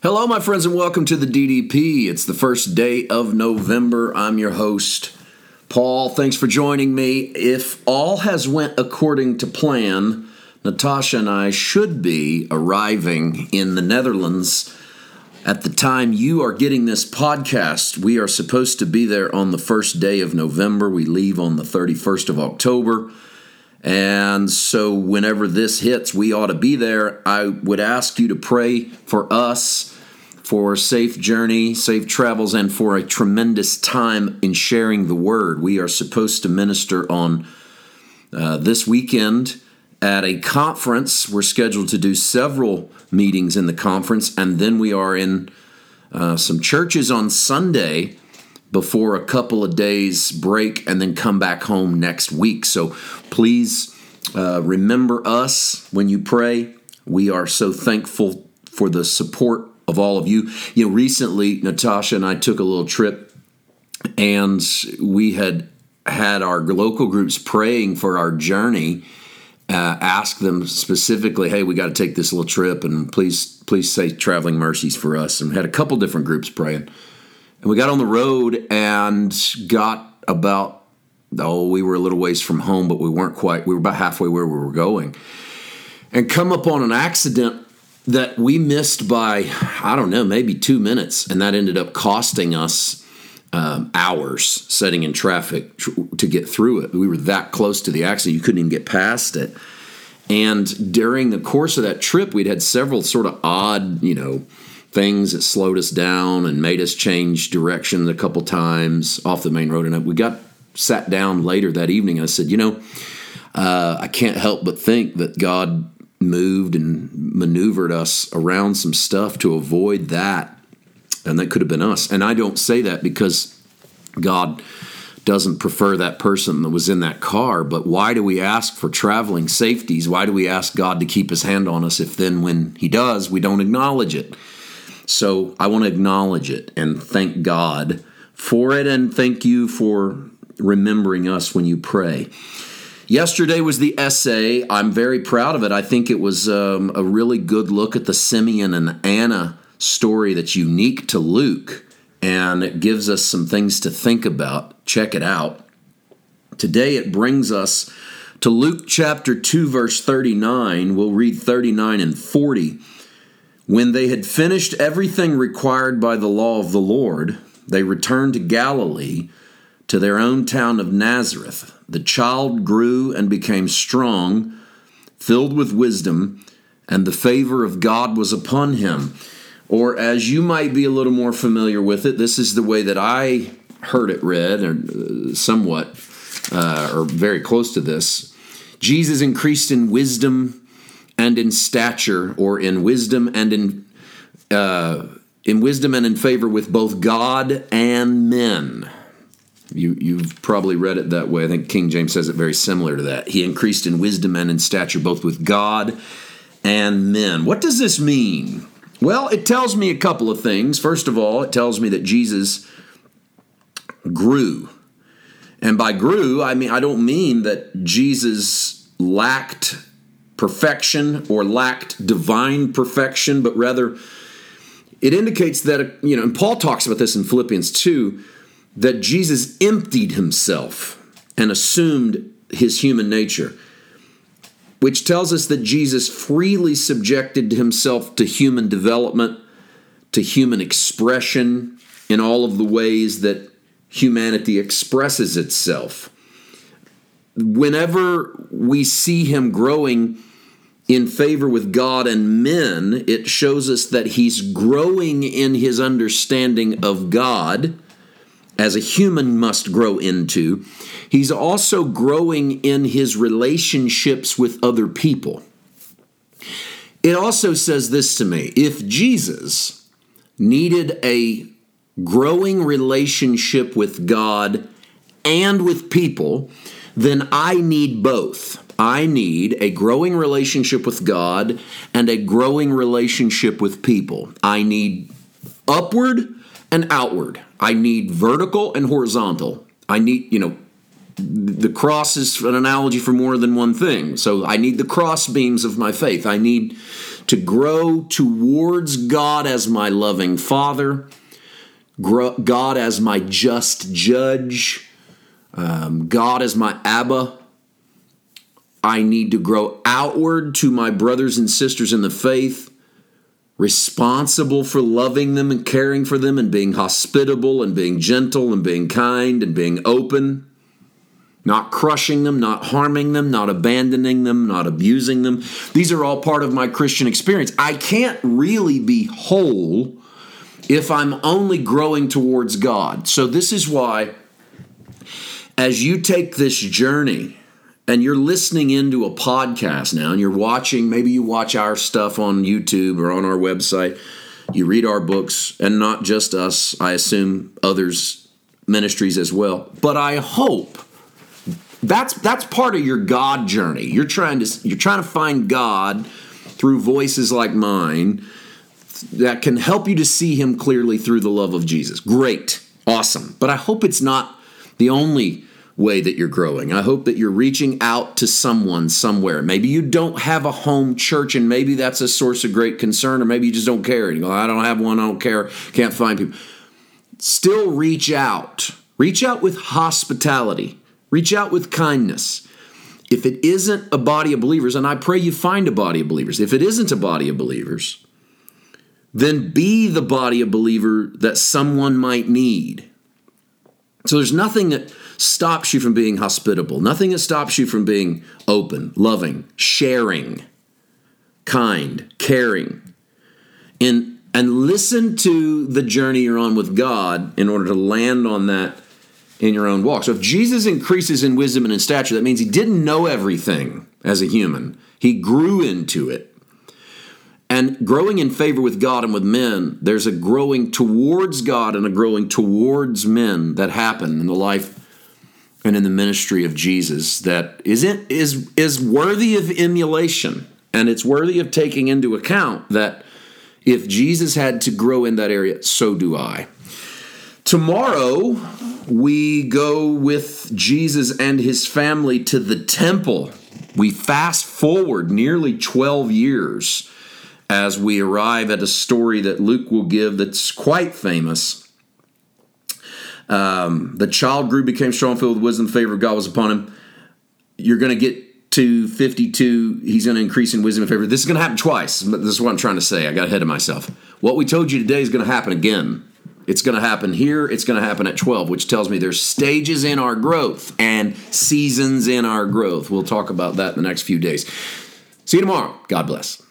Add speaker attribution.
Speaker 1: Hello, my friends, and welcome to the DDP. It's the first day of November. I'm your host, Paul. Thanks for joining me. If all has went according to plan, Natasha and I should be arriving in the Netherlands at the time you are getting this podcast. We are supposed to be there on the first day of November. We leave on the 31st of October. And so, whenever this hits, we ought to be there. I would ask you to pray for us for a safe journey, safe travels, and for a tremendous time in sharing the word. We are supposed to minister on uh, this weekend at a conference. We're scheduled to do several meetings in the conference, and then we are in uh, some churches on Sunday before a couple of days break and then come back home next week. So please uh, remember us when you pray. We are so thankful for the support of all of you. You know, recently Natasha and I took a little trip and we had had our local groups praying for our journey. Uh, ask them specifically, hey, we got to take this little trip, and please, please say traveling mercies for us. And had a couple different groups praying. And we got on the road and got about, oh, we were a little ways from home, but we weren't quite, we were about halfway where we were going. And come up on an accident that we missed by, I don't know, maybe two minutes. And that ended up costing us um, hours setting in traffic tr- to get through it. We were that close to the accident, you couldn't even get past it. And during the course of that trip, we'd had several sort of odd, you know, things that slowed us down and made us change direction a couple times off the main road. And we got sat down later that evening and I said, you know, uh, I can't help but think that God moved and maneuvered us around some stuff to avoid that. And that could have been us. And I don't say that because God doesn't prefer that person that was in that car. But why do we ask for traveling safeties? Why do we ask God to keep his hand on us if then when he does, we don't acknowledge it? So I want to acknowledge it and thank God for it and thank you for remembering us when you pray. Yesterday was the essay. I'm very proud of it. I think it was um, a really good look at the Simeon and Anna story that's unique to Luke, and it gives us some things to think about. Check it out. Today it brings us to Luke chapter 2, verse 39. We'll read 39 and 40. When they had finished everything required by the law of the Lord, they returned to Galilee, to their own town of Nazareth. The child grew and became strong, filled with wisdom, and the favor of God was upon him. Or, as you might be a little more familiar with it, this is the way that I heard it read, or uh, somewhat, uh, or very close to this. Jesus increased in wisdom and in stature, or in wisdom and in uh, in wisdom and in favor with both God and men. You, you've probably read it that way. I think King James says it very similar to that. He increased in wisdom and in stature both with God and men. What does this mean? Well, it tells me a couple of things. First of all, it tells me that Jesus grew. And by grew, I mean I don't mean that Jesus lacked perfection or lacked divine perfection, but rather it indicates that, you know, and Paul talks about this in Philippians 2, that Jesus emptied himself and assumed his human nature, which tells us that Jesus freely subjected himself to human development, to human expression in all of the ways that humanity expresses itself. Whenever we see him growing, in favor with God and men, it shows us that he's growing in his understanding of God, as a human must grow into. He's also growing in his relationships with other people. It also says this to me if Jesus needed a growing relationship with God and with people, then I need both. I need a growing relationship with God and a growing relationship with people. I need upward and outward. I need vertical and horizontal. I need, you know, the cross is an analogy for more than one thing. So I need the cross beams of my faith. I need to grow towards God as my loving Father, God as my just judge, um, God as my Abba. I need to grow outward to my brothers and sisters in the faith, responsible for loving them and caring for them and being hospitable and being gentle and being kind and being open not crushing them, not harming them, not abandoning them, not abusing them. These are all part of my Christian experience. I can't really be whole if I'm only growing towards God. So, this is why, as you take this journey and you're listening into a podcast now and you're watching, maybe you watch our stuff on YouTube or on our website, you read our books, and not just us, I assume others' ministries as well. But I hope that's that's part of your God journey. You're trying to you're trying to find God through voices like mine that can help you to see him clearly through the love of Jesus. Great. Awesome. But I hope it's not the only way that you're growing. I hope that you're reaching out to someone somewhere. Maybe you don't have a home church and maybe that's a source of great concern or maybe you just don't care. And You go, I don't have one, I don't care, can't find people. Still reach out. Reach out with hospitality. Reach out with kindness. If it isn't a body of believers, and I pray you find a body of believers, if it isn't a body of believers, then be the body of believer that someone might need. So there's nothing that stops you from being hospitable, nothing that stops you from being open, loving, sharing, kind, caring. And and listen to the journey you're on with God in order to land on that in your own walk. So if Jesus increases in wisdom and in stature, that means he didn't know everything as a human. He grew into it. And growing in favor with God and with men, there's a growing towards God and a growing towards men that happen in the life and in the ministry of Jesus that isn't is is worthy of emulation. And it's worthy of taking into account that if Jesus had to grow in that area, so do I. Tomorrow, we go with Jesus and his family to the temple. We fast forward nearly 12 years as we arrive at a story that Luke will give that's quite famous. Um, the child grew, became strong, filled with wisdom, the favor of God was upon him. You're going to get to 52, he's going to increase in wisdom and favor. This is going to happen twice. This is what I'm trying to say. I got ahead of myself. What we told you today is going to happen again. It's going to happen here. It's going to happen at 12, which tells me there's stages in our growth and seasons in our growth. We'll talk about that in the next few days. See you tomorrow. God bless.